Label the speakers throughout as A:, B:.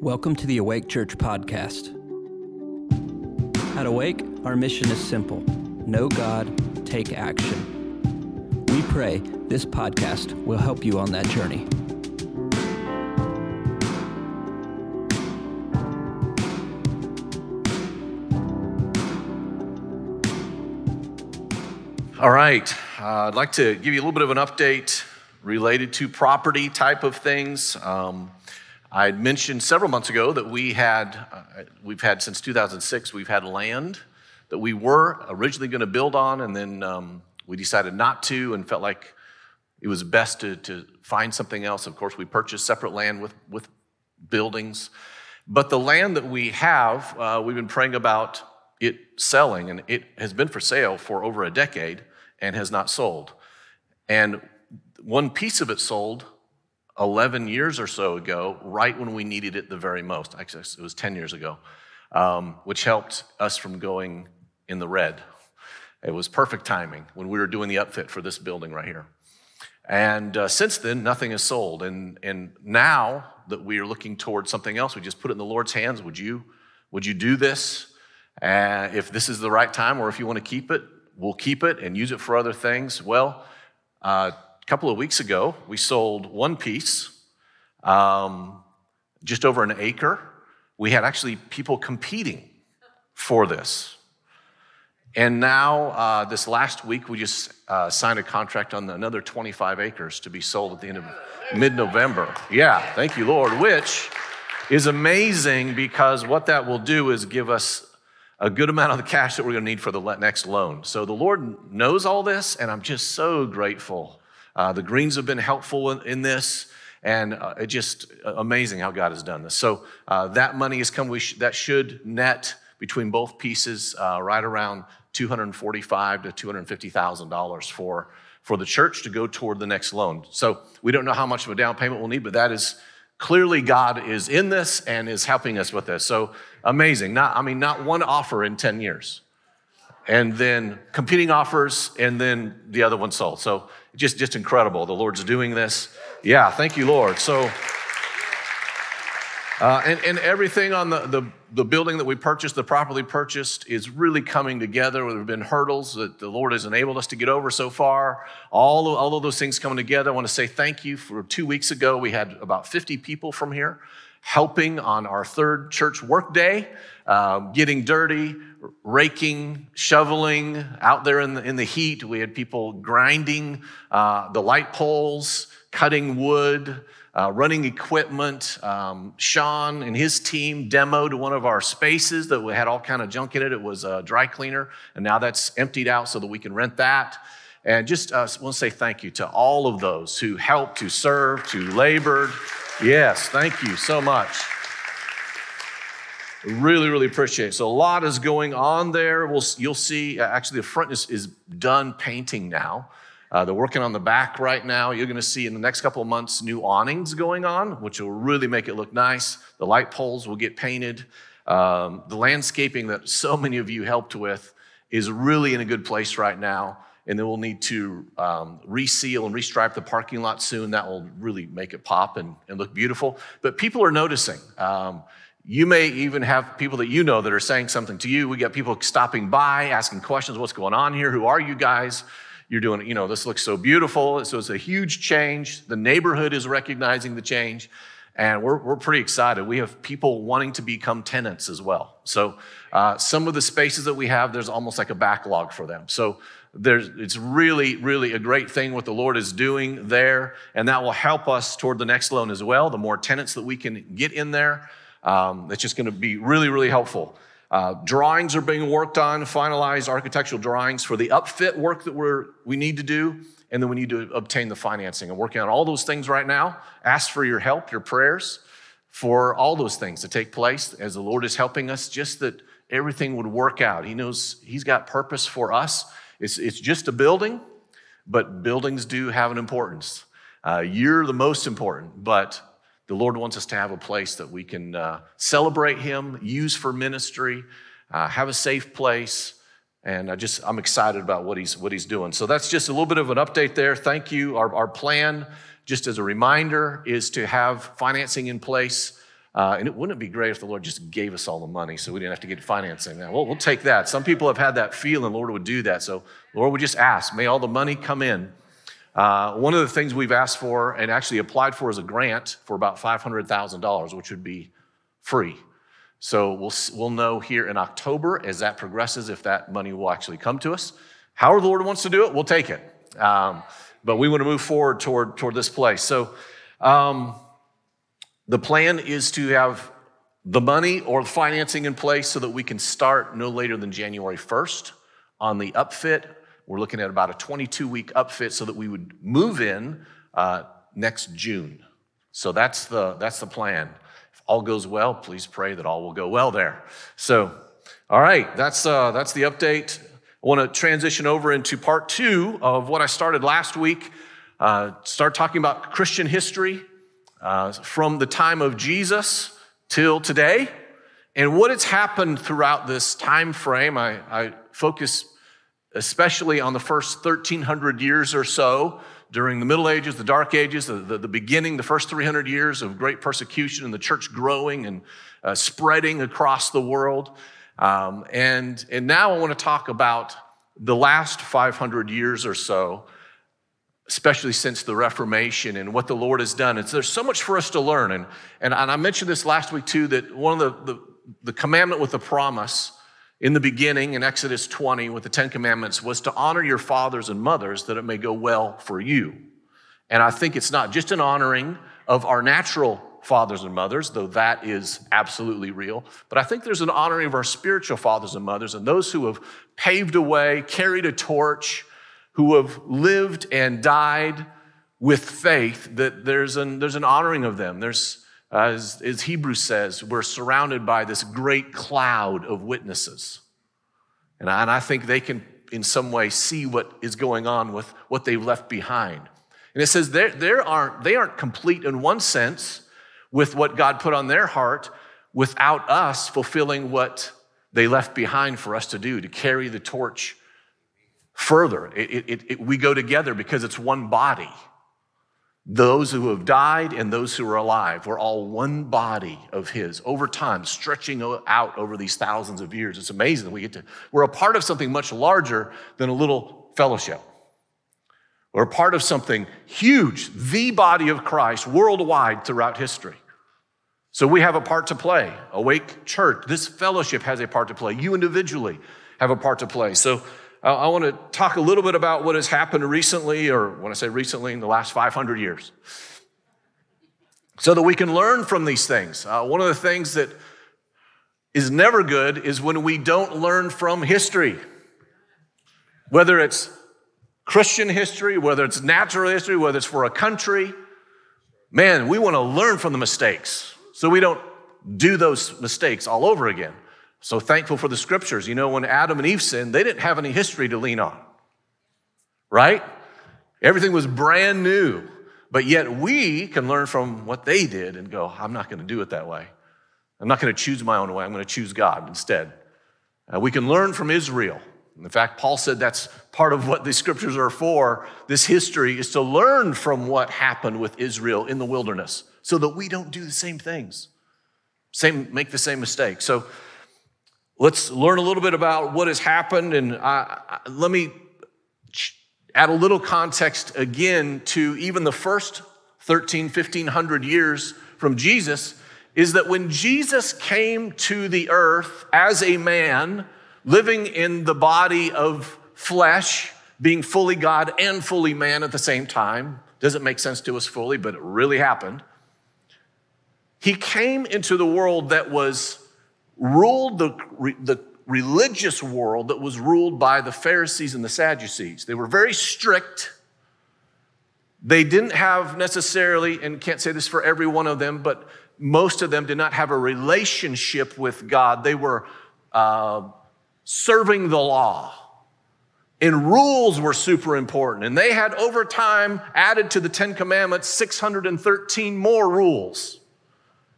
A: Welcome to the Awake Church podcast. At Awake, our mission is simple know God, take action. We pray this podcast will help you on that journey.
B: All right, uh, I'd like to give you a little bit of an update related to property type of things. Um, I mentioned several months ago that we had, uh, we've had since 2006, we've had land that we were originally going to build on, and then um, we decided not to and felt like it was best to, to find something else. Of course, we purchased separate land with, with buildings. But the land that we have, uh, we've been praying about it selling, and it has been for sale for over a decade and has not sold. And one piece of it sold 11 years or so ago, right when we needed it the very most. Actually, it was 10 years ago, um, which helped us from going in the red. It was perfect timing when we were doing the upfit for this building right here. And uh, since then, nothing has sold. And, and now that we are looking towards something else, we just put it in the Lord's hands. Would you, would you do this? Uh, if this is the right time, or if you want to keep it, we'll keep it and use it for other things. Well, uh, couple of weeks ago, we sold one piece, um, just over an acre. We had actually people competing for this. And now, uh, this last week, we just uh, signed a contract on another 25 acres to be sold at the end of mid November. Yeah, thank you, Lord, which is amazing because what that will do is give us a good amount of the cash that we're going to need for the next loan. So the Lord knows all this, and I'm just so grateful. Uh, the Greens have been helpful in, in this, and uh, it's just amazing how God has done this. So uh, that money has come. Sh- that should net between both pieces uh, right around 245 to 250 thousand dollars for for the church to go toward the next loan. So we don't know how much of a down payment we'll need, but that is clearly God is in this and is helping us with this. So amazing. Not, I mean, not one offer in 10 years. And then competing offers, and then the other one sold. So just, just incredible. The Lord's doing this. Yeah, thank you, Lord. So uh, and, and everything on the, the, the, building that we purchased, the properly purchased, is really coming together. There have been hurdles that the Lord has enabled us to get over so far. All of, all of those things coming together. I want to say thank you. For two weeks ago, we had about 50 people from here helping on our third church work day, uh, getting dirty, raking, shoveling out there in the, in the heat. We had people grinding uh, the light poles, cutting wood uh, running equipment. Um, Sean and his team demoed one of our spaces that we had all kind of junk in it. It was a dry cleaner, and now that's emptied out so that we can rent that. And just uh, want to say thank you to all of those who helped, who served, who labored. Yes, thank you so much. Really, really appreciate it. So a lot is going on there. We'll, you'll see, uh, actually, the front is, is done painting now. Uh, they're working on the back right now. You're going to see in the next couple of months new awnings going on, which will really make it look nice. The light poles will get painted. Um, the landscaping that so many of you helped with is really in a good place right now. And then we'll need to um, reseal and restripe the parking lot soon. That will really make it pop and, and look beautiful. But people are noticing. Um, you may even have people that you know that are saying something to you. We got people stopping by, asking questions what's going on here? Who are you guys? You're doing, you know, this looks so beautiful. So it's a huge change. The neighborhood is recognizing the change. And we're, we're pretty excited. We have people wanting to become tenants as well. So uh, some of the spaces that we have, there's almost like a backlog for them. So there's, it's really, really a great thing what the Lord is doing there. And that will help us toward the next loan as well. The more tenants that we can get in there, um, it's just going to be really, really helpful. Uh, drawings are being worked on, finalized architectural drawings for the upfit work that we're, we need to do, and then we need to obtain the financing. and working on all those things right now. Ask for your help, your prayers for all those things to take place as the Lord is helping us, just that everything would work out. He knows He's got purpose for us. It's, it's just a building, but buildings do have an importance. Uh, you're the most important, but the Lord wants us to have a place that we can uh, celebrate Him, use for ministry, uh, have a safe place. And I just, I'm excited about what he's, what he's doing. So that's just a little bit of an update there. Thank you. Our, our plan, just as a reminder, is to have financing in place Uh, and it wouldn't it be great if the Lord just gave us all the money so we didn't have to get financing? Well, we'll take that. Some people have had that feeling Lord would do that. So, Lord would just ask, may all the money come in. Uh, one of the things we've asked for and actually applied for is a grant for about $500,000, which would be free. So we'll, we'll know here in October as that progresses if that money will actually come to us. However, the Lord wants to do it, we'll take it. Um, but we want to move forward toward, toward this place. So um, the plan is to have the money or the financing in place so that we can start no later than January 1st on the upfit. We're looking at about a 22 week upfit so that we would move in uh, next June. So that's the, that's the plan. If all goes well, please pray that all will go well there. So, all right, that's, uh, that's the update. I want to transition over into part two of what I started last week. Uh, start talking about Christian history uh, from the time of Jesus till today and what has happened throughout this time frame. I, I focus especially on the first 1300 years or so during the Middle Ages, the Dark Ages, the, the, the, beginning, the first 300 years of great persecution and the church growing and uh, spreading across the world. Um, and, and now I want to talk about the last 500 years or so, especially since the Reformation and what the Lord has done. It's, there's so much for us to learn. And, and, and I mentioned this last week too that one of the, the, the commandment with the promise in the beginning in Exodus 20 with the Ten Commandments was to honor your fathers and mothers that it may go well for you. And I think it's not just an honoring of our natural fathers and mothers, though that is absolutely real. But I think there's an honoring of our spiritual fathers and mothers and those who have paved a way, carried a torch, who have lived and died with faith, that there's an, there's an honoring of them. There's, as, as Hebrews says, we're surrounded by this great cloud of witnesses. And I, and I think they can, in some way, see what is going on with what they've left behind. And it says they aren't, they aren't complete in one sense with what God put on their heart without us fulfilling what they left behind for us to do, to carry the torch further. It, it, it, we go together because it's one body. Those who have died and those who are alive, we're all one body of His over time, stretching out over these thousands of years. It's amazing. We get to, we're a part of something much larger than a little fellowship. We're a part of something huge, the body of Christ worldwide throughout history. So we have a part to play. Awake Church, this fellowship has a part to play. You individually have a part to play. So I want to talk a little bit about what has happened recently, or when I say recently, in the last 500 years, so that we can learn from these things. Uh, one of the things that is never good is when we don't learn from history, whether it's Christian history, whether it's natural history, whether it's for a country. Man, we want to learn from the mistakes so we don't do those mistakes all over again. So thankful for the scriptures. You know, when Adam and Eve sinned, they didn't have any history to lean on, right? Everything was brand new. But yet we can learn from what they did and go, I'm not going to do it that way. I'm not going to choose my own way. I'm going to choose God instead. Uh, we can learn from Israel. In fact, Paul said that's part of what the scriptures are for. This history is to learn from what happened with Israel in the wilderness so that we don't do the same things, same, make the same mistake. So let's learn a little bit about what has happened. And I, I, let me add a little context again to even the first 13, 1500 years from Jesus is that when Jesus came to the earth as a man, living in the body of flesh, being fully God and fully man at the same time. Doesn't make sense to us fully, but it really happened. He came into the world that was ruled, the, the religious world that was ruled by the Pharisees and the Sadducees. They were very strict. They didn't have necessarily, and can't say this for every one of them, but most of them did not have a relationship with God. They were uh, serving the law. And rules were super important. And they had over time added to the Ten Commandments 613 more rules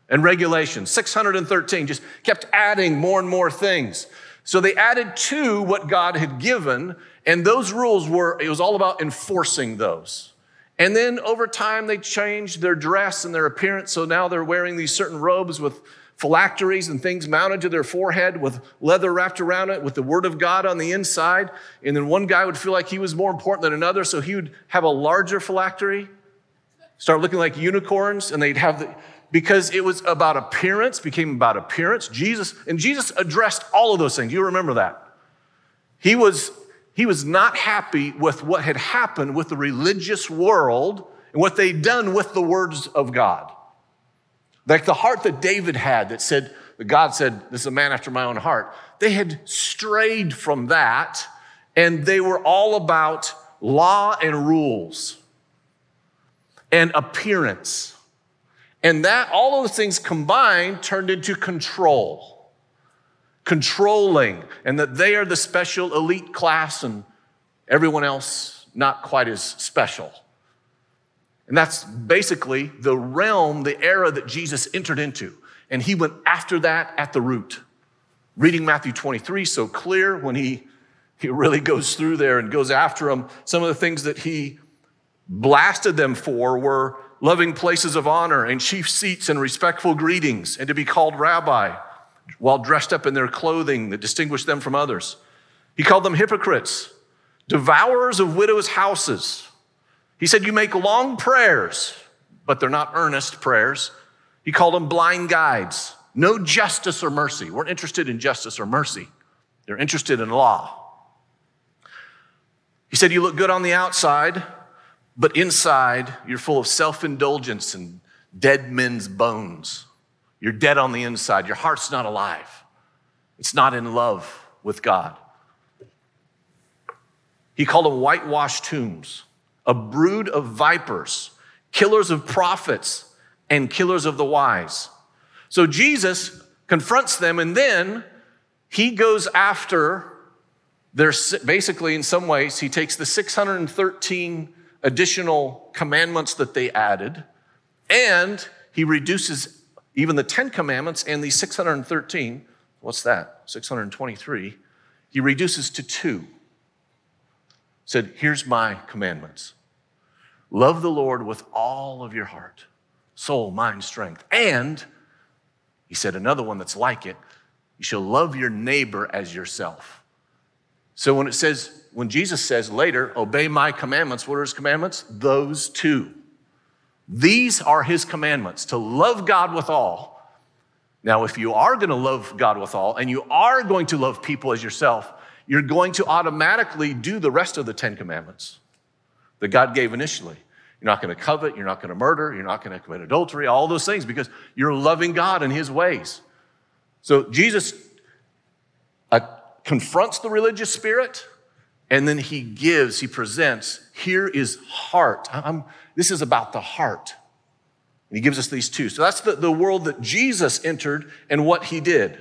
B: and regulations. 613 just kept adding more and more things. So they added to what God had given, and those rules were, it was all about enforcing those. And then over time, they changed their dress and their appearance. So now they're wearing these certain robes with phylacteries and things mounted to their forehead with leather wrapped around it with the word of God on the inside. And then one guy would feel like he was more important than another. So he would have a larger phylactery, start looking like unicorns. And they'd have the, because it was about appearance, became about appearance. Jesus, and Jesus addressed all of those things. You remember that. He was he was not happy with what had happened with the religious world and what they'd done with the words of God. Like the heart that David had that said, God said, This is a man after my own heart. They had strayed from that and they were all about law and rules and appearance. And that, all those things combined turned into control controlling, and that they are the special elite class and everyone else not quite as special. And that's basically the realm, the era that Jesus entered into. And he went after that at the root. Reading Matthew 23 so clear when he, he really goes through there and goes after them. Some of the things that he blasted them for were loving places of honor and chief seats and respectful greetings and to be called rabbi while dressed up in their clothing that distinguished them from others. He called them hypocrites, devourers of widows' houses. He said, You make long prayers, but they're not earnest prayers. He called them blind guides. No justice or mercy. We're interested in justice or mercy, they're interested in law. He said, You look good on the outside, but inside you're full of self indulgence and dead men's bones. You're dead on the inside. Your heart's not alive. It's not in love with God. He called them whitewashed tombs, a brood of vipers, killers of prophets, and killers of the wise. So Jesus confronts them, and then he goes after their, basically, in some ways, he takes the 613 additional commandments that they added, and he reduces even the 10 commandments and the 613, what's that? 623, he reduces to two. Said, Here's my commandments love the Lord with all of your heart, soul, mind, strength. And he said another one that's like it you shall love your neighbor as yourself. So when it says, when Jesus says later, obey my commandments, what are his commandments? Those two. These are his commandments to love God with all. Now, if you are going to love God with all and you are going to love people as yourself, you're going to automatically do the rest of the Ten Commandments that God gave initially. You're not going to covet, you're not going to murder, you're not going to commit adultery, all those things because you're loving God in his ways. So Jesus uh, confronts the religious spirit and then he gives, he presents, here is heart. I'm, this is about the heart. And he gives us these two. So that's the, the world that Jesus entered and what he did.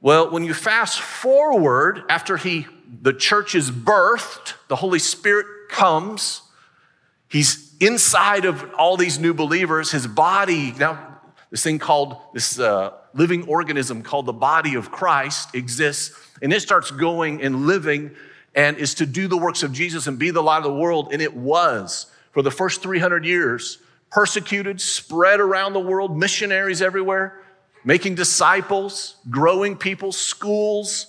B: Well, when you fast forward after he the church is birthed, the Holy Spirit comes, he's inside of all these new believers, his body, now this thing called this uh, living organism called the body of Christ exists, and it starts going and living and is to do the works of Jesus and be the light of the world, and it was for the first 300 years, persecuted, spread around the world, missionaries everywhere, making disciples, growing people, schools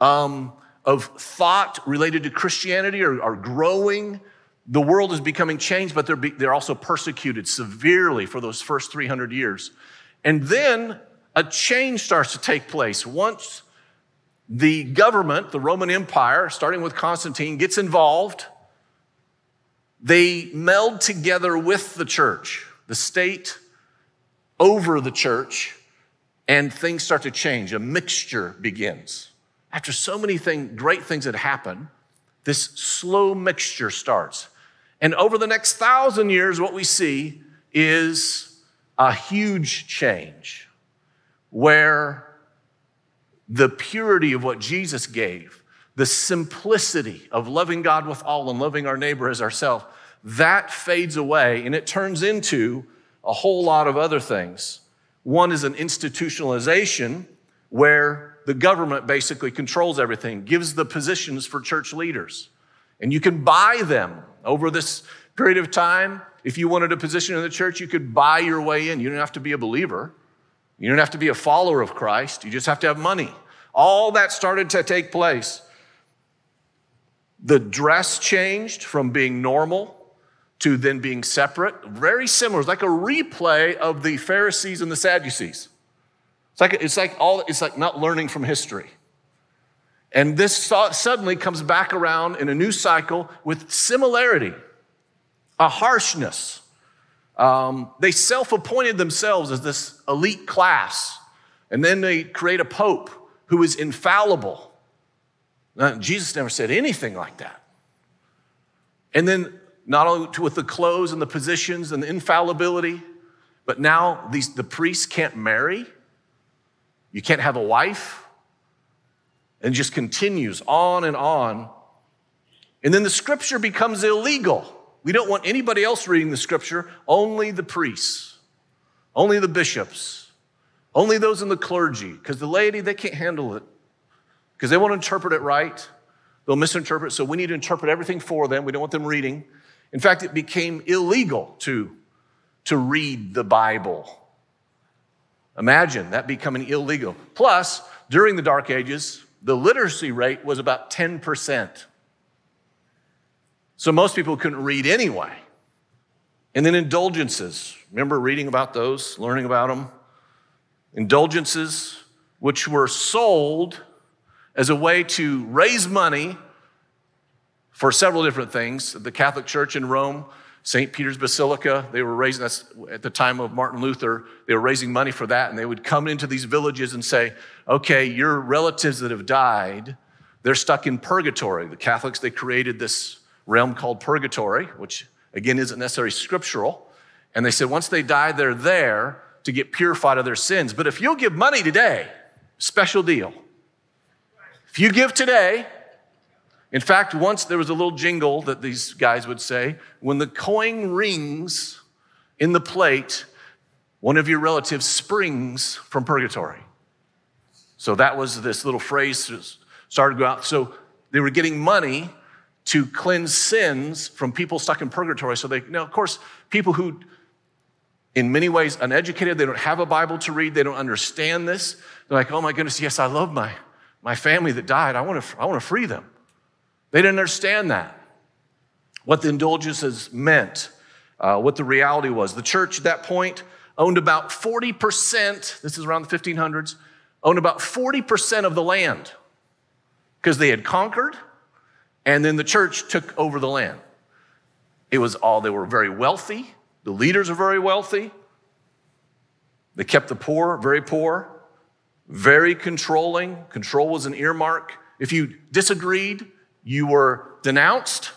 B: um, of thought related to Christianity are, are, growing. The world is becoming changed, but they're, be, they're also persecuted severely for those first 300 years. And then a change starts to take place. Once the government, the Roman Empire, starting with Constantine, gets involved, they meld together with the church, the state over the church, and things start to change. A mixture begins. After so many thing, great things that happened, this slow mixture starts. And over the next thousand years, what we see is a huge change where the purity of what Jesus gave the simplicity of loving God with all and loving our neighbor as ourselves, that fades away and it turns into a whole lot of other things. One is an institutionalization where the government basically controls everything, gives the positions for church leaders. And you can buy them over this period of time. If you wanted a position in the church, you could buy your way in. You don't have to be a believer, you don't have to be a follower of Christ, you just have to have money. All that started to take place. The dress changed from being normal to then being separate. Very similar. It's like a replay of the Pharisees and the Sadducees. It's like, it's like all it's like not learning from history. And this suddenly comes back around in a new cycle with similarity, a harshness. Um, they self appointed themselves as this elite class, and then they create a pope who is infallible. Now, Jesus never said anything like that. And then, not only with the clothes and the positions and the infallibility, but now these, the priests can't marry, you can't have a wife and just continues on and on. And then the scripture becomes illegal. We don't want anybody else reading the scripture, only the priests, only the bishops, only those in the clergy, because the laity, they can't handle it because they won't interpret it right. They'll misinterpret, so we need to interpret everything for them. We don't want them reading. In fact, it became illegal to, to read the Bible. Imagine that becoming illegal. Plus, during the Dark Ages, the literacy rate was about 10%. So most people couldn't read anyway. And then indulgences. Remember reading about those, learning about them? Indulgences, which were sold as a way to raise money for several different things. The Catholic Church in Rome St. Peter's Basilica, they were raising, at the time of Martin Luther, they were raising money for that, and they would come into these villages and say, okay, your relatives that have died, they're stuck in purgatory. The Catholics, they created this realm called purgatory, which again isn't necessarily scriptural. And they said, once they die, they're there to get purified of their sins. But if you'll give money today, special deal. If you give today, in fact, once there was a little jingle that these guys would say when the coin rings in the plate, one of your relatives springs from purgatory. So that was this little phrase started to go out. So they were getting money to cleanse sins from people stuck in purgatory. So they, now, of course, people who, in many ways, uneducated, they don't have a Bible to read, they don't understand this. They're like, oh my goodness, yes, I love my, my family that died. I want to, I want to free them. They didn't understand that, what the indulgences meant, uh, what the reality was. The church at that point owned about 40%, this is around the 1500s, owned about 40% of the land because they had conquered and then the church took over the land. It was all, they were very wealthy. The leaders were very wealthy. They kept the poor very poor, very controlling. Control was an earmark. If you disagreed, you were denounced.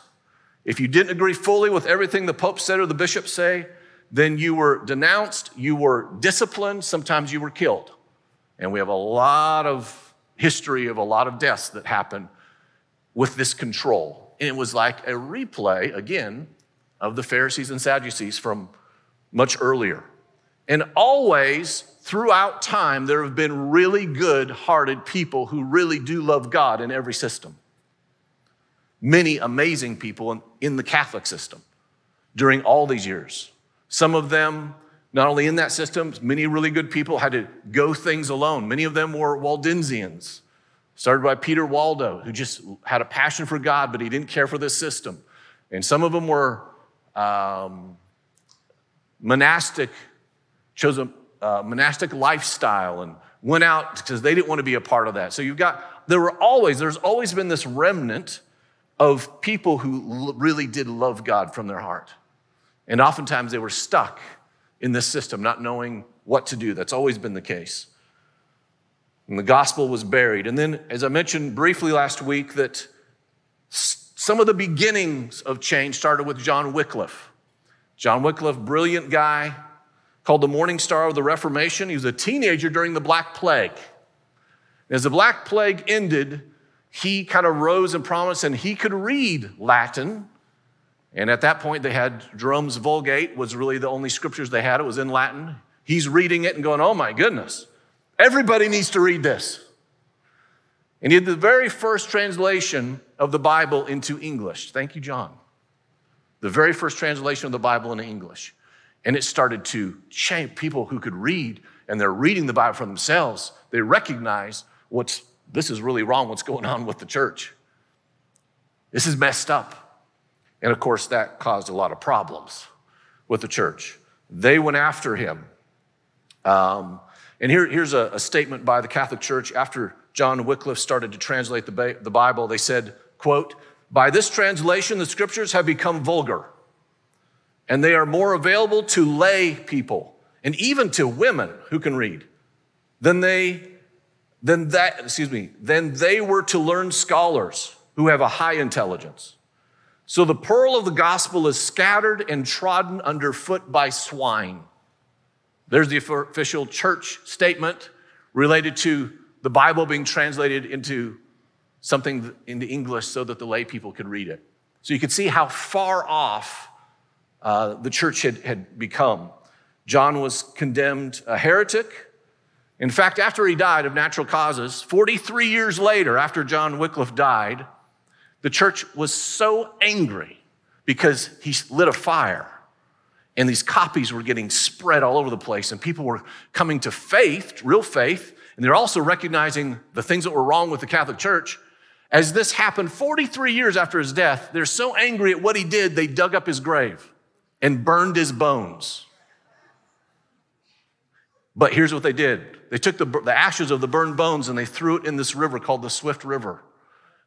B: If you didn't agree fully with everything the Pope said or the bishops say, then you were denounced, you were disciplined, sometimes you were killed. And we have a lot of history of a lot of deaths that happened with this control. And it was like a replay, again, of the Pharisees and Sadducees from much earlier. And always, throughout time, there have been really good hearted people who really do love God in every system many amazing people in, the Catholic system during all these years. Some of them, not only in that system, many really good people had to go things alone. Many of them were Waldensians, started by Peter Waldo, who just had a passion for God, but he didn't care for this system. And some of them were um, monastic, chose a uh, monastic lifestyle and went out because they didn't want to be a part of that. So you've got, there were always, there's always been this remnant of people who really did love God from their heart. And oftentimes they were stuck in this system, not knowing what to do. That's always been the case. And the gospel was buried. And then, as I mentioned briefly last week, that some of the beginnings of change started with John Wycliffe. John Wycliffe, brilliant guy, called the Morning Star of the Reformation. He was a teenager during the Black Plague. As the Black Plague ended, he kind of rose in prominence and he could read Latin. And at that point, they had Jerome's Vulgate, was really the only scriptures they had. It was in Latin. He's reading it and going, oh my goodness, everybody needs to read this. And he had the very first translation of the Bible into English. Thank you, John. The very first translation of the Bible into English. And it started to change people who could read and they're reading the Bible for themselves. They recognize what's this is really wrong, what's going on with the church. This is messed up. And of course, that caused a lot of problems with the church. They went after him. Um, and here, here's a, a, statement by the Catholic Church after John Wycliffe started to translate the, the Bible. They said, quote, by this translation, the scriptures have become vulgar and they are more available to lay people and even to women who can read than they than that excuse me than they were to learn scholars who have a high intelligence so the pearl of the gospel is scattered and trodden underfoot by swine there's the official church statement related to the bible being translated into something into english so that the lay people could read it. So you can see how far off uh, the church had, had become. John was condemned a heretic. In fact, after he died of natural causes, 43 years later, after John Wycliffe died, the church was so angry because he lit a fire and these copies were getting spread all over the place and people were coming to faith, real faith, and they're also recognizing the things that were wrong with the Catholic Church. As this happened 43 years after his death, they're so angry at what he did, they dug up his grave and burned his bones. But here's what they did they took the, the ashes of the burned bones and they threw it in this river called the Swift River,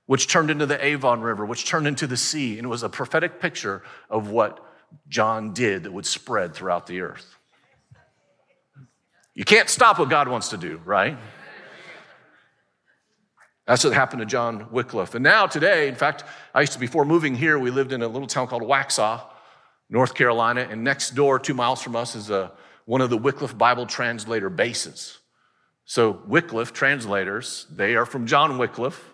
B: which turned into the Avon River, which turned into the sea. And it was a prophetic picture of what John did that would spread throughout the earth. You can't stop what God wants to do, right? That's what happened to John Wycliffe. And now, today, in fact, I used to, before moving here, we lived in a little town called Waxhaw, North Carolina. And next door, two miles from us, is a one of the Wycliffe Bible translator bases. So Wycliffe translators, they are from John Wycliffe,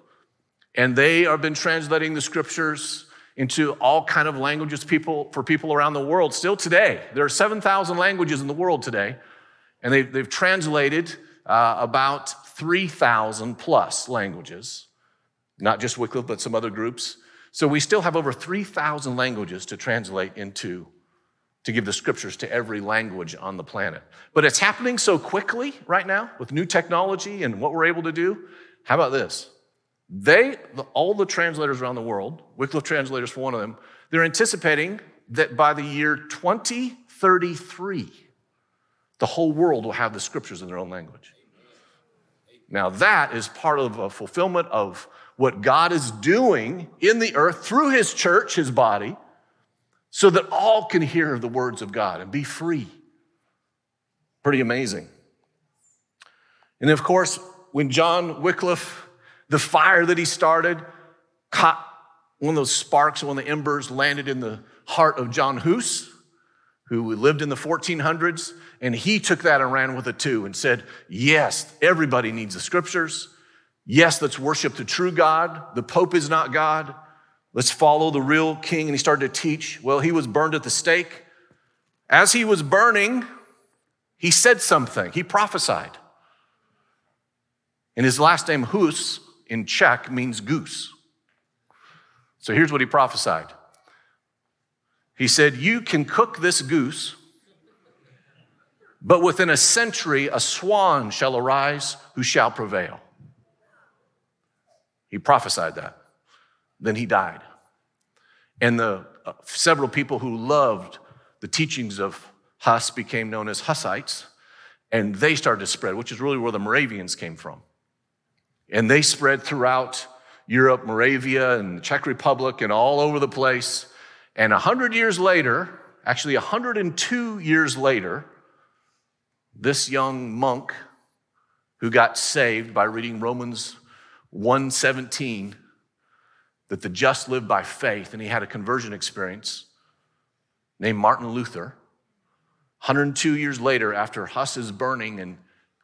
B: and they have been translating the scriptures into all kind of languages people, for people around the world still today. There are 7,000 languages in the world today, and they've, they've translated uh, about 3,000 plus languages, not just Wycliffe, but some other groups. So we still have over 3,000 languages to translate into to give the scriptures to every language on the planet. But it's happening so quickly right now with new technology and what we're able to do. How about this? They, all the translators around the world, Wycliffe translators for one of them, they're anticipating that by the year 2033, the whole world will have the scriptures in their own language. Now, that is part of a fulfillment of what God is doing in the earth through his church, his body, so that all can hear the words of God and be free. Pretty amazing. And of course, when John Wycliffe, the fire that he started, caught one of those sparks, one of the embers landed in the heart of John Hus, who lived in the 1400s, and he took that and ran with it too and said, Yes, everybody needs the scriptures. Yes, let's worship the true God. The Pope is not God. Let's follow the real king. And he started to teach. Well, he was burned at the stake. As he was burning, he said something. He prophesied. And his last name, Hus, in Czech, means goose. So here's what he prophesied He said, You can cook this goose, but within a century, a swan shall arise who shall prevail. He prophesied that. Then he died. And the uh, several people who loved the teachings of Huss became known as Hussites, and they started to spread, which is really where the Moravians came from. And they spread throughout Europe, Moravia, and the Czech Republic, and all over the place. And a hundred years later, actually 102 years later, this young monk who got saved by reading Romans 117 that the just live by faith, and he had a conversion experience named Martin Luther. 102 years later, after Huss is burning and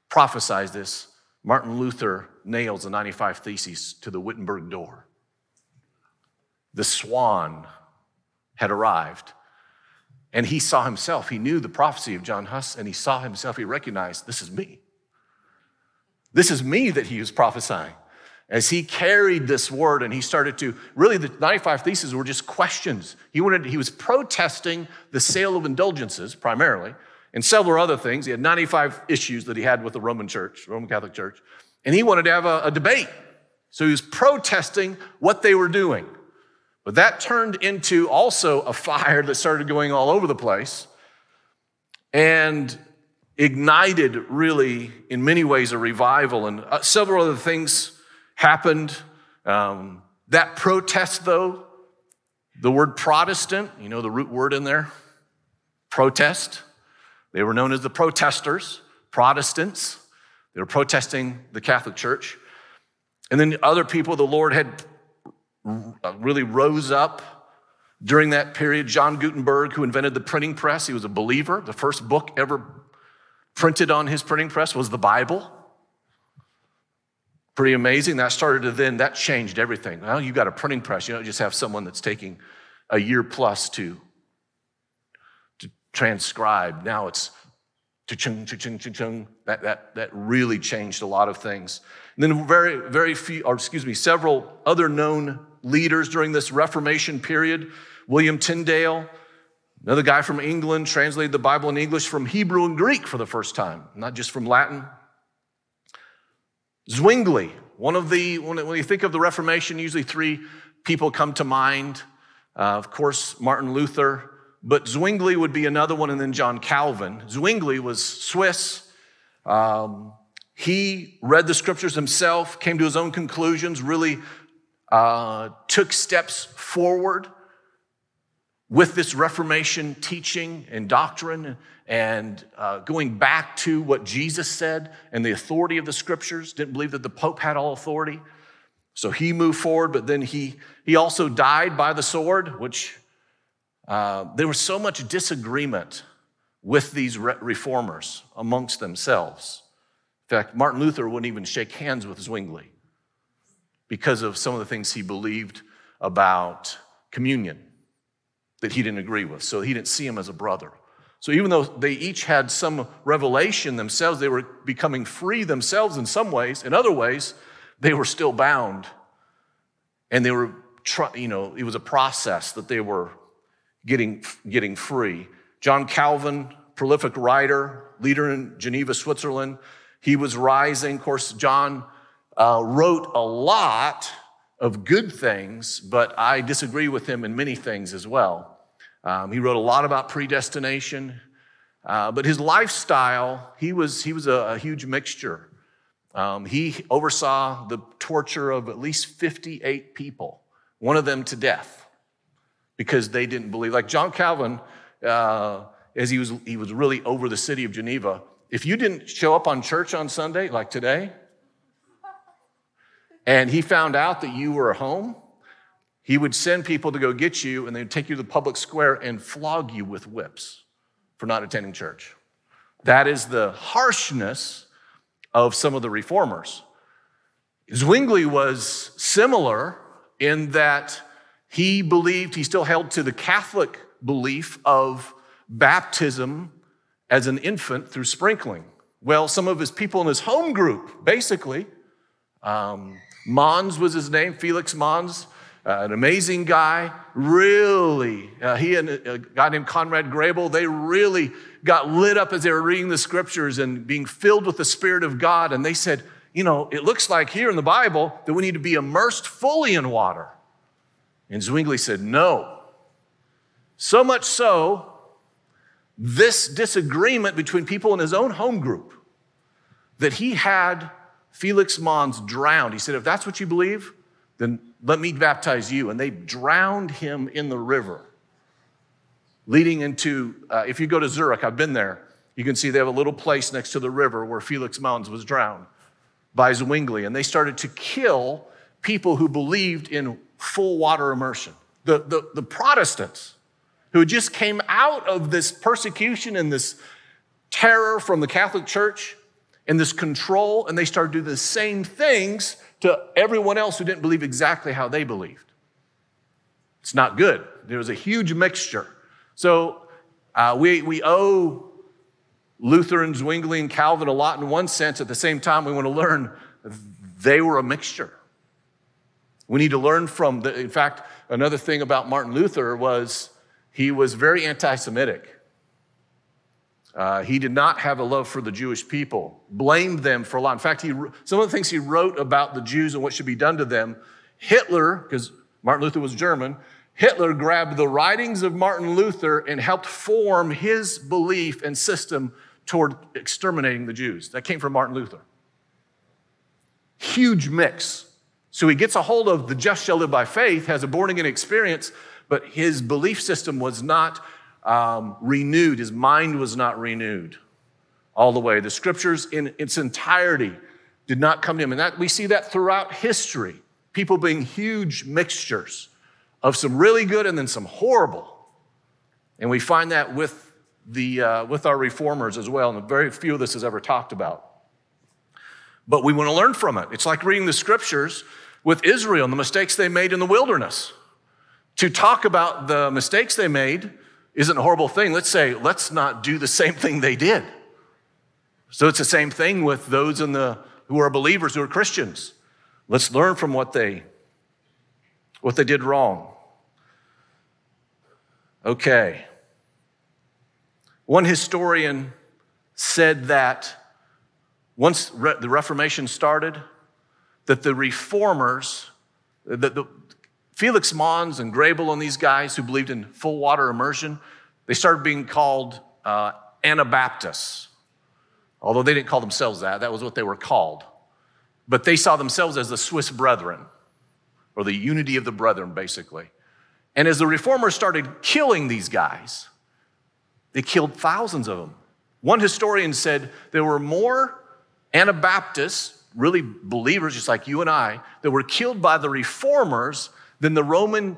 B: prophesies this, Martin Luther nails the 95 Theses to the Wittenberg door. The swan had arrived, and he saw himself. He knew the prophecy of John Huss, and he saw himself. He recognized, This is me. This is me that he was prophesying. as he carried this word and he started to really the 95 theses were just questions he wanted he was protesting the sale of indulgences primarily and several other things he had 95 issues that he had with the roman church roman catholic church and he wanted to have a, a debate so he was protesting what they were doing but that turned into also a fire that started going all over the place and ignited really in many ways a revival and uh, several other things happened. Um, that protest, though, the word Protestant, you know the root word in there? Protest. They were known as the protesters, Protestants. They were protesting the Catholic Church. And then other people the Lord had really rose up during that period. John Gutenberg, who invented the printing press, he was a believer. The first book ever printed on his printing press was the Bible. Pretty amazing. That started to then, that changed everything. Now you got a printing press. You don't just have someone that's taking a year plus to, to transcribe. Now it's cha-chung, cha-chung, cha-chung. That, that, that really changed a lot of things. And then very, very few, or excuse me, several other known leaders during this Reformation period. William Tyndale, another guy from England, translated the Bible in English from Hebrew and Greek for the first time, not just from Latin. Zwingli, one of the, when you think of the Reformation, usually three people come to mind. Uh, of course, Martin Luther, but Zwingli would be another one, and then John Calvin. Zwingli was Swiss. Um, he read the scriptures himself, came to his own conclusions, really uh, took steps forward with this Reformation teaching and doctrine and uh, going back to what Jesus said and the authority of the scriptures, didn't believe that the Pope had all authority. So he moved forward, but then he, he also died by the sword, which uh, there was so much disagreement with these re- reformers amongst themselves. In fact, Martin Luther wouldn't even shake hands with Zwingli because of some of the things he believed about communion that he didn't agree with. So he didn't see him as a brother. So even though they each had some revelation themselves, they were becoming free themselves in some ways. In other ways, they were still bound. And they were, you know, it was a process that they were getting, getting free. John Calvin, prolific writer, leader in Geneva, Switzerland, he was rising. Of course, John uh, wrote a lot of good things, but I disagree with him in many things as well. Um, he wrote a lot about predestination, uh, but his lifestyle, he was, he was a, a huge mixture. Um, he oversaw the torture of at least 58 people, one of them to death, because they didn't believe. Like John Calvin, uh, as he was, he was really over the city of Geneva, if you didn't show up on church on Sunday, like today, and he found out that you were home, he would send people to go get you and they'd take you to the public square and flog you with whips for not attending church. That is the harshness of some of the reformers. Zwingli was similar in that he believed, he still held to the Catholic belief of baptism as an infant through sprinkling. Well, some of his people in his home group, basically, um, Manz was his name, Felix Manz, uh, an amazing guy. Really, uh, he and a guy named Conrad Grebel, they really got lit up as they were reading the scriptures and being filled with the Spirit of God. And they said, you know, it looks like here in the Bible that we need to be immersed fully in water. And Zwingli said, no. So much so, this disagreement between people in his own home group that he had Felix Manz drowned. He said, If that's what you believe, then let me baptize you. And they drowned him in the river, leading into, uh, if you go to Zurich, I've been there, you can see they have a little place next to the river where Felix Manz was drowned by Zwingli. And they started to kill people who believed in full water immersion. The, the, the Protestants who just came out of this persecution and this terror from the Catholic Church and this control, and they started to do the same things to everyone else who didn't believe exactly how they believed. It's not good. There was a huge mixture. So uh, we, we owe Luther and Zwingli and Calvin a lot in one sense. At the same time, we want to learn they were a mixture. We need to learn from the, in fact, another thing about Martin Luther was he was very anti Semitic. Uh, he did not have a love for the Jewish people, blamed them for a lot. In fact, he, some of the things he wrote about the Jews and what should be done to them, Hitler, because Martin Luther was German, Hitler grabbed the writings of Martin Luther and helped form his belief and system toward exterminating the Jews. That came from Martin Luther. Huge mix. So he gets a hold of the just shall live by faith, has a born again experience, but his belief system was not um, renewed. His mind was not renewed all the way. The scriptures in its entirety did not come to him. And that, we see that throughout history. People being huge mixtures of some really good and then some horrible. And we find that with, the, uh, with our reformers as well, and very few of this is ever talked about. But we want to learn from it. It's like reading the scriptures with Israel and the mistakes they made in the wilderness. To talk about the mistakes they made isn't a horrible thing. Let's say, let's not do the same thing they did. So it's the same thing with those in the, who are believers, who are Christians. Let's learn from what they, what they did wrong. Okay. One historian said that once the Reformation started, that the reformers, that the, Felix Manz and Grebel and these guys who believed in full water immersion, they started being called uh, Anabaptists. Although they didn't call themselves that, that was what they were called. But they saw themselves as the Swiss brethren, or the unity of the brethren, basically. And as the reformers started killing these guys, they killed thousands of them. One historian said there were more Anabaptists, really believers just like you and I, that were killed by the reformers then the Roman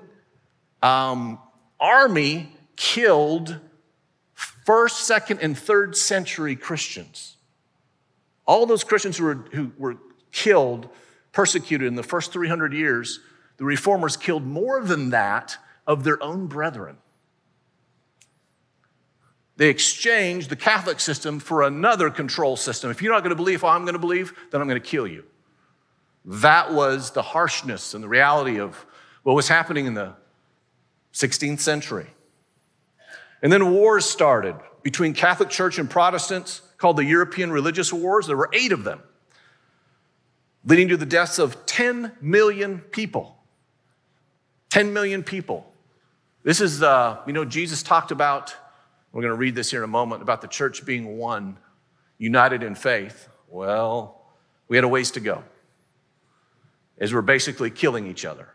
B: um, army killed first, second, and third century Christians. All those Christians who were, who were killed, persecuted in the first 300 years, the reformers killed more than that of their own brethren. They exchanged the Catholic system for another control system. If you're not going to believe how I'm going to believe, then I'm going to kill you. That was the harshness and the reality of what was happening in the 16th century. And then wars started between Catholic Church and Protestants called the European Religious Wars. There were eight of them, leading to the deaths of 10 million people. 10 million people. This is, uh, you know, Jesus talked about, we're going to read this here in a moment, about the church being one, united in faith. Well, we had a ways to go as we're basically killing each other.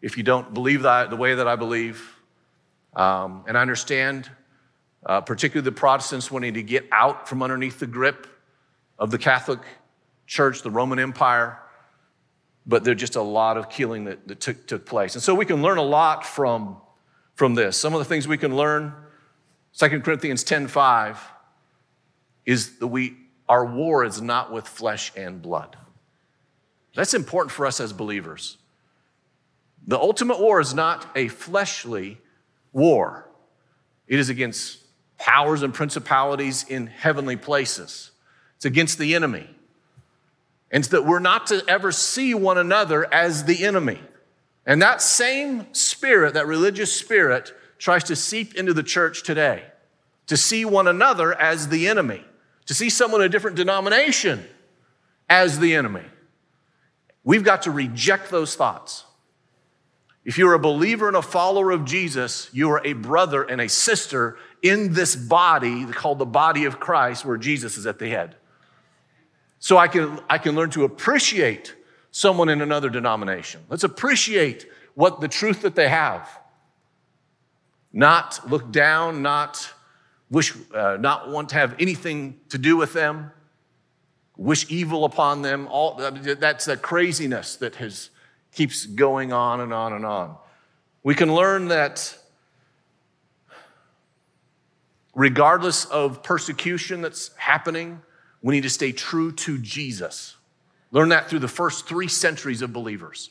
B: If you don't believe that, the way that I believe, um, and I understand, uh, particularly the Protestants wanting to get out from underneath the grip of the Catholic Church, the Roman Empire, but there's just a lot of killing that, that took, took place. And so we can learn a lot from from this. Some of the things we can learn, 2 Corinthians 10:5, is that we our war is not with flesh and blood. That's important for us as believers. The ultimate war is not a fleshly war. It is against powers and principalities in heavenly places. It's against the enemy. And that we're not to ever see one another as the enemy. And that same spirit, that religious spirit, tries to seep into the church today to see one another as the enemy, to see someone in a different denomination as the enemy. We've got to reject those thoughts. If you're a believer and a follower of Jesus, you are a brother and a sister in this body called the body of Christ, where Jesus is at the head. So I can, I can learn to appreciate someone in another denomination. Let's appreciate what the truth that they have. Not look down, not wish, uh, not want to have anything to do with them, wish evil upon them. All that's that craziness that has keeps going on and on and on. We can learn that regardless of persecution that's happening, we need to stay true to Jesus. Learn that through the first three centuries of believers.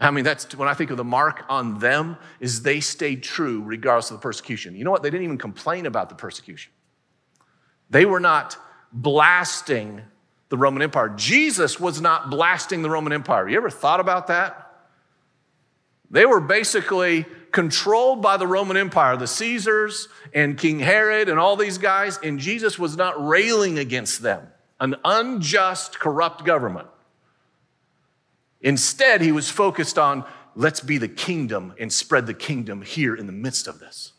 B: I mean, that's when I think of the mark on them is they stayed true regardless of the persecution. You know what? They didn't even complain about the persecution. They were not blasting the Roman Empire. Jesus was not blasting the Roman Empire. You ever thought about that? They were basically controlled by the Roman Empire, the Caesars and King Herod and all these guys, and Jesus was not railing against them, an unjust, corrupt government. Instead, he was focused on let's be the kingdom and spread the kingdom here in the midst of this.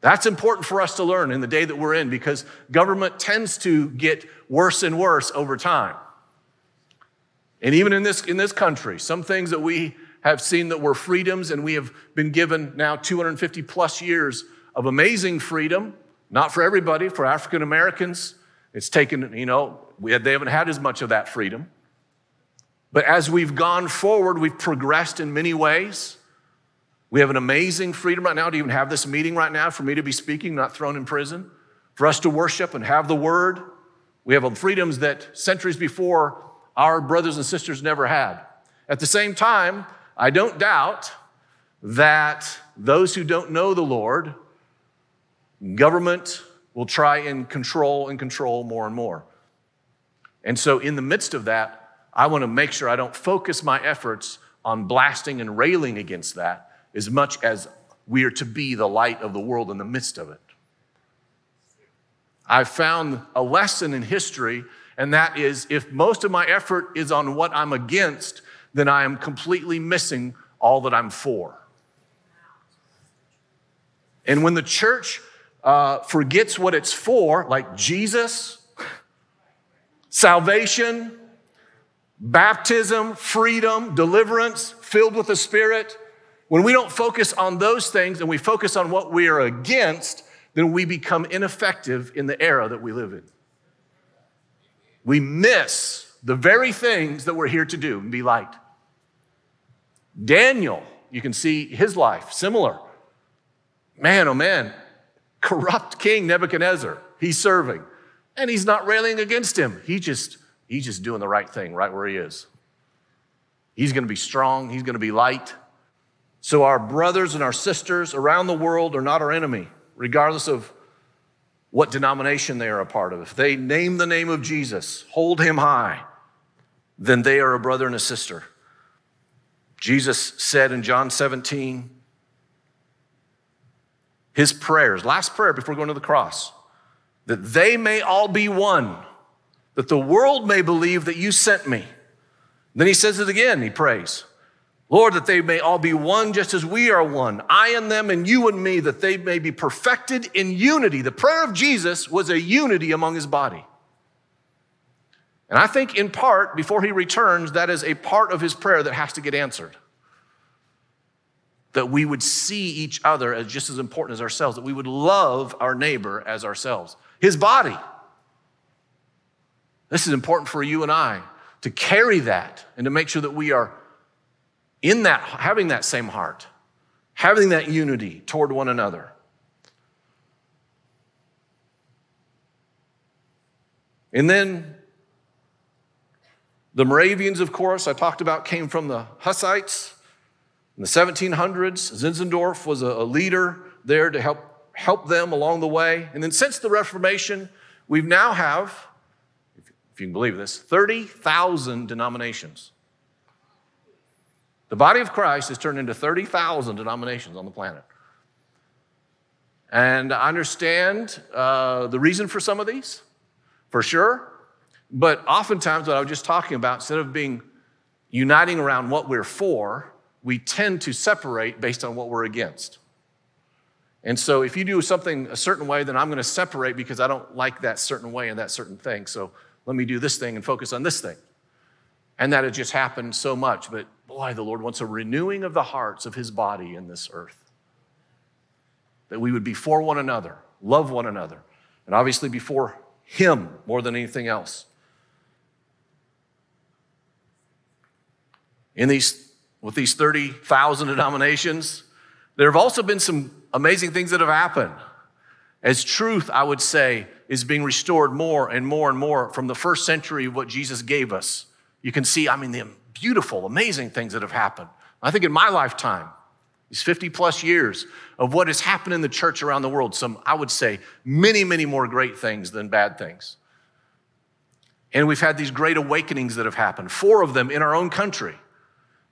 B: That's important for us to learn in the day that we're in because government tends to get worse and worse over time. And even in this, in this country, some things that we have seen that were freedoms, and we have been given now 250 plus years of amazing freedom, not for everybody, for African Americans. It's taken, you know, had, they haven't had as much of that freedom. But as we've gone forward, we've progressed in many ways. We have an amazing freedom right now to even have this meeting right now, for me to be speaking, not thrown in prison, for us to worship and have the word. We have freedoms that centuries before our brothers and sisters never had. At the same time, I don't doubt that those who don't know the Lord, government will try and control and control more and more. And so, in the midst of that, I want to make sure I don't focus my efforts on blasting and railing against that as much as we are to be the light of the world in the midst of it. I've found a lesson in history, and that is if most of my effort is on what I'm against, then I am completely missing all that I'm for. And when the church uh, forgets what it's for, like Jesus, salvation, baptism, freedom, deliverance, filled with the Spirit, when we don't focus on those things and we focus on what we are against, then we become ineffective in the era that we live in. We miss the very things that we're here to do and be light. Daniel, you can see his life, similar. Man, oh man, corrupt king Nebuchadnezzar, he's serving. And he's not railing against him. He just, he's just doing the right thing right where he is. He's gonna be strong, he's gonna be light. So our brothers and our sisters around the world are not our enemy, regardless of what denomination they are a part of. If they name the name of Jesus, hold him high, then they are a brother and a sister. Jesus said in John 17, his prayers, last prayer before going to the cross, that they may all be one, that the world may believe that you sent me. Then he says it again, he prays. Lord, that they may all be one just as we are one, I and them and you and me, that they may be perfected in unity. The prayer of Jesus was a unity among his body. And I think, in part, before he returns, that is a part of his prayer that has to get answered. That we would see each other as just as important as ourselves, that we would love our neighbor as ourselves, his body. This is important for you and I to carry that and to make sure that we are in that, having that same heart, having that unity toward one another. And then the Moravians, of course, I talked about, came from the Hussites. In the 1700s, Zinzendorf was a, leader there to help, help them along the way. And then since the Reformation, we now have, if you can believe this, 30,000 denominations. The body of Christ has turned into 30,000 denominations on the planet. And I understand uh, the reason for some of these, for sure. But oftentimes, what I was just talking about, instead of being uniting around what we're for, we tend to separate based on what we're against. And so, if you do something a certain way, then I'm going to separate because I don't like that certain way and that certain thing. So, let me do this thing and focus on this thing. And that has just happened so much. But boy, the Lord wants a renewing of the hearts of his body in this earth. That we would be for one another, love one another, and obviously before him more than anything else. in these, with these 30,000 denominations, there have also been some amazing things that have happened. As truth, I would say, is being restored more and more and more from the first century of what Jesus gave us. You can see, I mean, the beautiful, amazing things that have happened. I think in my lifetime, these 50 plus years of what has happened in the church around the world, some, I would say, many, many more great things than bad things. And we've had these great awakenings that have happened, four of them in our own country.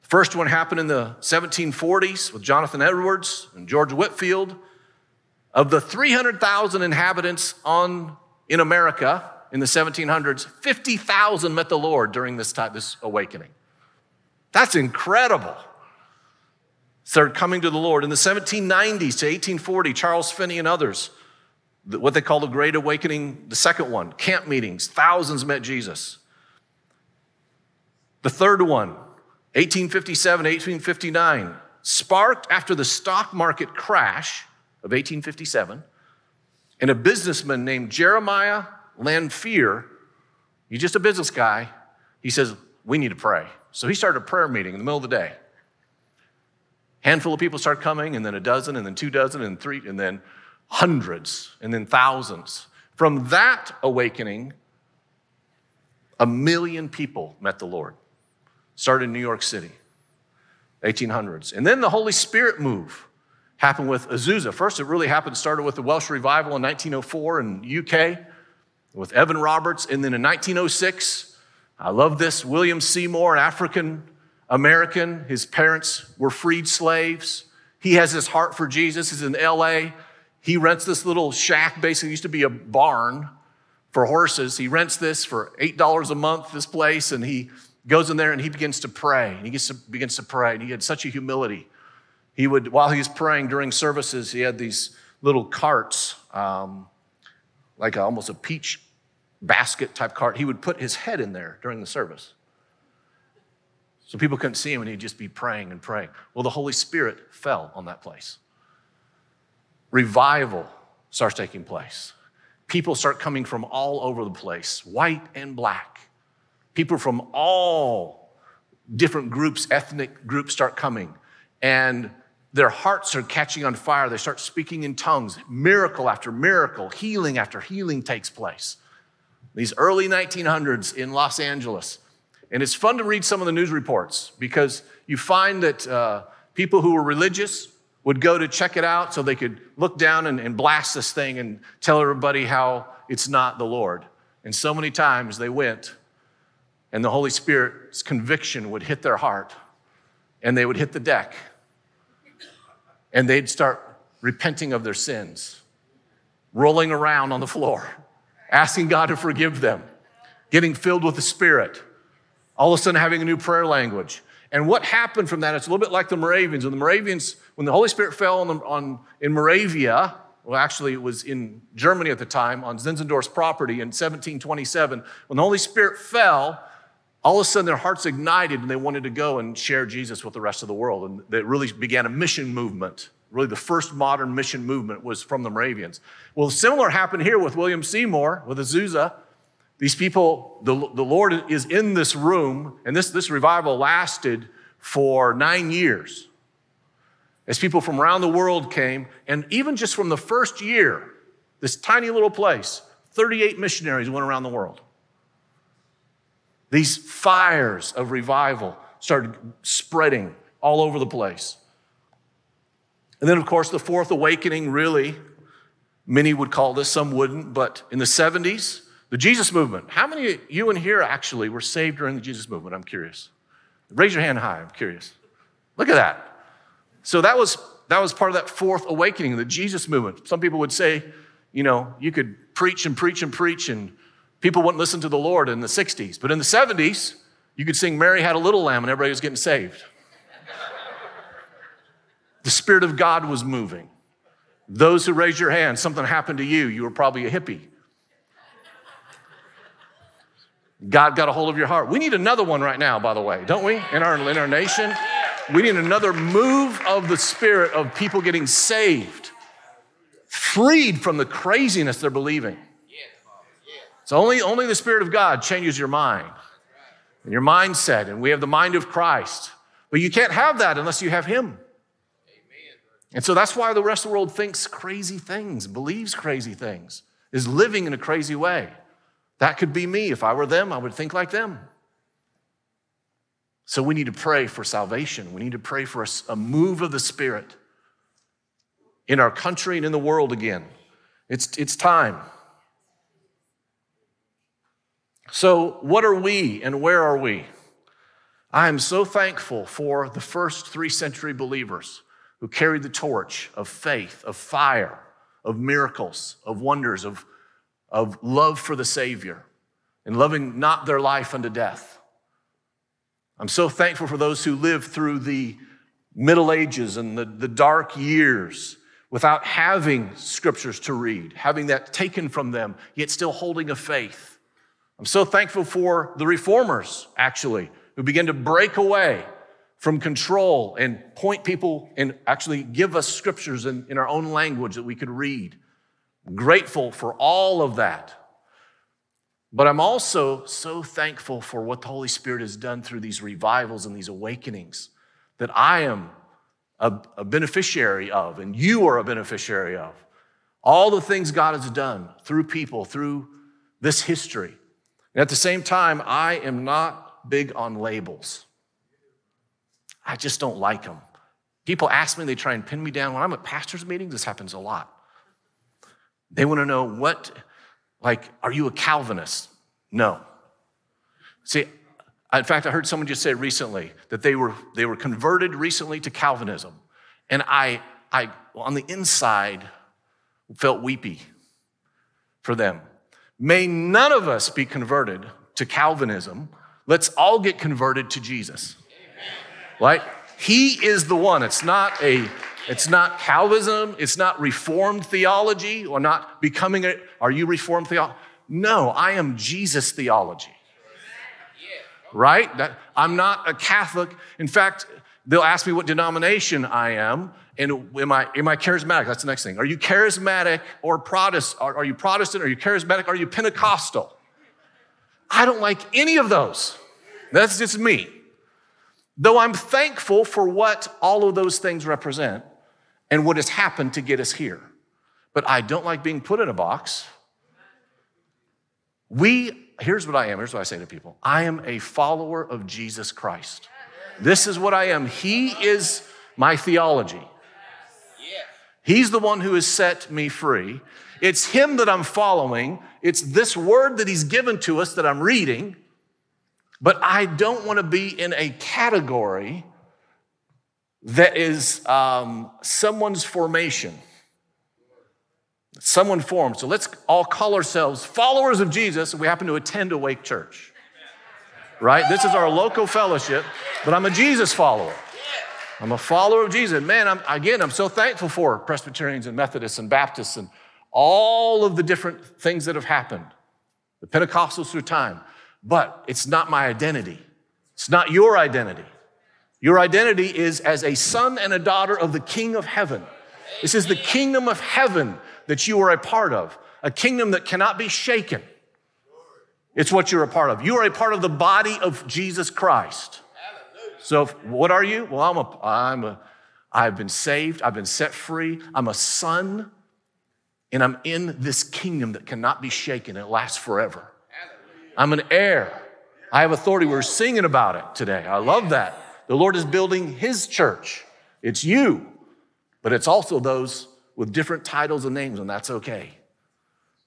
B: First one happened in the 1740s with Jonathan Edwards and George Whitefield. Of the 300,000 inhabitants on, in America in the 1700s, 50,000 met the Lord during this time, this awakening. That's incredible. Started coming to the Lord. In the 1790s to 1840, Charles Finney and others, what they call the Great Awakening, the second one, camp meetings, thousands met Jesus. The third one, 1857, 1859, sparked after the stock market crash of 1857, and a businessman named Jeremiah Lanphier, he's just a business guy, he says, We need to pray. So he started a prayer meeting in the middle of the day. Handful of people start coming, and then a dozen, and then two dozen, and three, and then hundreds, and then thousands. From that awakening, a million people met the Lord. Started in New York City, 1800s. And then the Holy Spirit move happened with Azusa. First, it really happened, started with the Welsh revival in 1904 in UK with Evan Roberts. And then in 1906, I love this, William Seymour, an African American. His parents were freed slaves. He has his heart for Jesus. He's in LA. He rents this little shack, basically used to be a barn for horses. He rents this for $8 a month, this place, and he goes in there and he begins to pray. And he gets to, begins to pray. And he had such a humility he would, while he was praying during services, he had these little carts, um, like a, almost a peach basket type cart. He would put his head in there during the service. So people couldn't see him and he'd just be praying and praying. Well, the Holy Spirit fell on that place. Revival starts taking place. People start coming from all over the place, white and black. People from all different groups, ethnic groups start coming. And their hearts are catching on fire. They start speaking in tongues. Miracle after miracle, healing after healing takes place. These early 1900s in Los Angeles. And it's fun to read some of the news reports because you find that uh, people who were religious would go to check it out so they could look down and, and blast this thing and tell everybody how it's not the Lord. And so many times they went, and the Holy Spirit's conviction would hit their heart, and they would hit the deck and they'd start repenting of their sins, rolling around on the floor, asking God to forgive them, getting filled with the Spirit, all of a sudden having a new prayer language. And what happened from that, it's a little bit like the Moravians. When the Moravians, when the Holy Spirit fell on, the, on in Moravia, well, actually, it was in Germany at the time on Zinzendorf's property in 1727. When the Holy Spirit fell, all of a sudden their hearts ignited and they wanted to go and share Jesus with the rest of the world. And they really began a mission movement. Really, the first modern mission movement was from the Moravians. Well, similar happened here with William Seymour, with Azusa. These people, the, the Lord is in this room, and this, this revival lasted for nine years. As people from around the world came, and even just from the first year, this tiny little place, 38 missionaries went around the world. These fires of revival started spreading all over the place. And then, of course, the fourth awakening really, many would call this, some wouldn't, but in the 70s, the Jesus movement. How many of you in here actually were saved during the Jesus movement? I'm curious. Raise your hand high, I'm curious. Look at that. So that was that was part of that fourth awakening, the Jesus movement. Some people would say, you know, you could preach and preach and preach and people wouldn't listen to the Lord in the 60s. But in the 70s, you could sing Mary Had a Little Lamb and everybody was getting saved. the Spirit of God was moving. Those who raised your hand, something happened to you. You were probably a hippie. God got a hold of your heart. We need another one right now, by the way, don't we? In our, in our nation, we need another move of the Spirit of people getting saved, freed from the craziness they're believing. So only, only the Spirit of God changes your mind and your mindset, and we have the mind of Christ. But you can't have that unless you have Him. Amen. And so that's why the rest of the world thinks crazy things, believes crazy things, is living in a crazy way. That could be me. If I were them, I would think like them. So we need to pray for salvation. We need to pray for a, a move of the Spirit in our country and in the world again. It's, it's time. So, what are we and where are we? I am so thankful for the first three century believers who carried the torch of faith, of fire, of miracles, of wonders, of, of love for the Savior, and loving not their life unto death. I'm so thankful for those who lived through the Middle Ages and the, the dark years without having scriptures to read, having that taken from them, yet still holding a faith. I'm so thankful for the reformers, actually, who began to break away from control and point people and actually give us scriptures in, in our own language that we could read. I'm grateful for all of that. But I'm also so thankful for what the Holy Spirit has done through these revivals and these awakenings that I am a, a, beneficiary of, and you are a beneficiary of. All the things God has done through people, through this history. And at the same time, I am not big on labels. I just don't like them. People ask me, they try and pin me down. When I'm at pastors' meetings, this happens a lot. They want to know what, like, are you a Calvinist? No. See, in fact, I heard someone just say recently that they were, they were converted recently to Calvinism. And I, I, on the inside, felt weepy for them. May none of us be converted to Calvinism. Let's all get converted to Jesus. Right? He is the one. It's not a it's not Calvinism, it's not reformed theology or not becoming a are you reformed theology? No, I am Jesus theology. Right? That, I'm not a Catholic. In fact, they'll ask me what denomination I am. And am I, am I charismatic? That's the next thing. Are you charismatic or Protestant? Are, are you Protestant? Are you charismatic? Are you Pentecostal? I don't like any of those. That's just me. Though I'm thankful for what all of those things represent and what has happened to get us here. But I don't like being put in a box. We, here's what I am, here's what I say to people I am a follower of Jesus Christ. This is what I am. He is my theology. He's the one who has set me free. It's Him that I'm following. It's this word that He's given to us that I'm reading. But I don't want to be in a category that is um, someone's formation. Someone formed. So let's all call ourselves followers of Jesus, we happen to attend Awake Church. Right? This is our local fellowship, but I'm a Jesus follower. I'm a follower of Jesus. Man, I'm, again, I'm so thankful for Presbyterians and Methodists and Baptists and all of the different things that have happened, the Pentecostals through time. But it's not my identity. It's not your identity. Your identity is as a son and a daughter of the King of heaven. This is the kingdom of heaven that you are a part of, a kingdom that cannot be shaken. It's what you're a part of. You are a part of the body of Jesus Christ. So, what are you? Well, I'm a, I'm a, I've been saved, I've been set free, I'm a son, and I'm in this kingdom that cannot be shaken. It lasts forever. I'm an heir. I have authority. We're singing about it today. I love that. The Lord is building His church. It's you, but it's also those with different titles and names, and that's okay.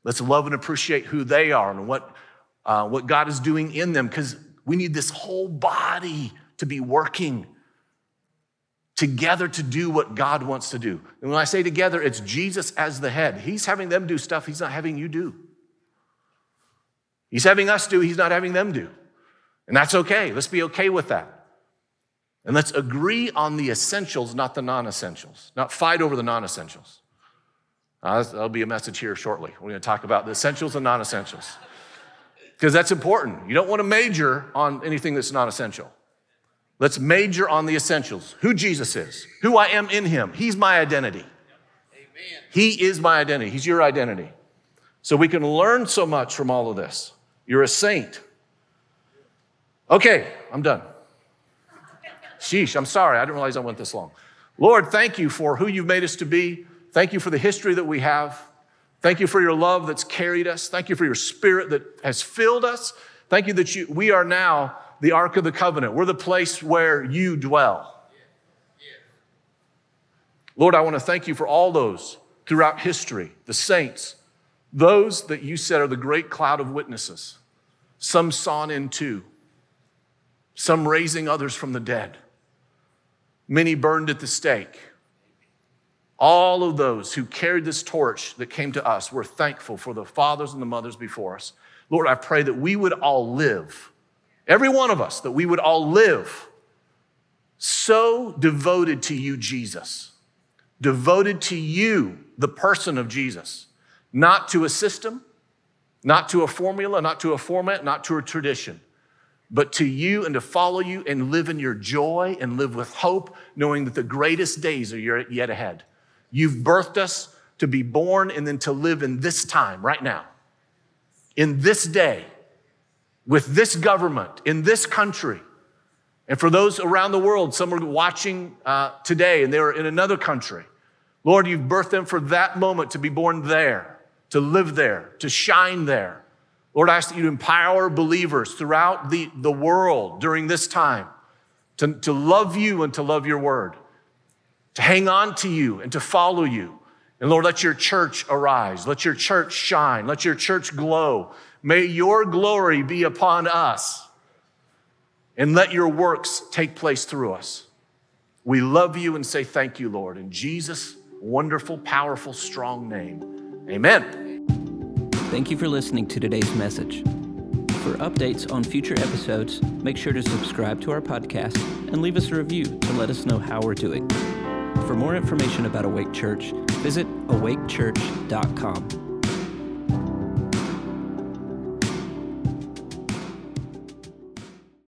B: Let's love and appreciate who they are and what, uh, what God is doing in them because we need this whole body to be working together to do what God wants to do. And when I say together, it's Jesus as the head. He's having them do stuff He's not having you do. He's having us do, he's not having them do. And that's okay. Let's be okay with that. And let's agree on the essentials, not the non essentials, not fight over the non essentials. Uh, that'll be a message here shortly. We're going to talk about the essentials and non essentials. Because that's important. You don't want to major on anything that's non essential. Let's major on the essentials who Jesus is, who I am in him. He's my identity. Amen. He is my identity. He's your identity. So we can learn so much from all of this. You're a saint. Okay, I'm done. Sheesh, I'm sorry. I didn't realize I went this long. Lord, thank you for who you've made us to be. Thank you for the history that we have. Thank you for your love that's carried us. Thank you for your spirit that has filled us. Thank you that you, we are now the Ark of the Covenant. We're the place where you dwell. Lord, I want to thank you for all those throughout history, the saints, those that you said are the great cloud of witnesses. Some sawn in two, some raising others from the dead, many burned at the stake. All of those who carried this torch that came to us, we're thankful for the fathers and the mothers before us. Lord, I pray that we would all live, every one of us, that we would all live so devoted to you, Jesus, devoted to you, the person of Jesus, not to a system, not to a formula, not to a format, not to a tradition, but to you and to follow you and live in your joy and live with hope, knowing that the greatest days are yet ahead. You've birthed us to be born and then to live in this time, right now, in this day, with this government, in this country. And for those around the world, some are watching uh, today and they're in another country. Lord, you've birthed them for that moment to be born there, to live there, to shine there. Lord, I ask that you empower believers throughout the, the world during this time to, to love you and to love your word to hang on to you and to follow you. And Lord, let your church arise. Let your church shine. Let your church glow. May your glory be upon us. And let your works take place through us. We love you and say thank you, Lord. In Jesus' wonderful, powerful, strong name. Amen.
A: Thank you for listening to today's message. For updates on future episodes, make sure to subscribe to our podcast and leave us a review to let us know how we're doing. For more information about Awake Church, visit awakechurch.com.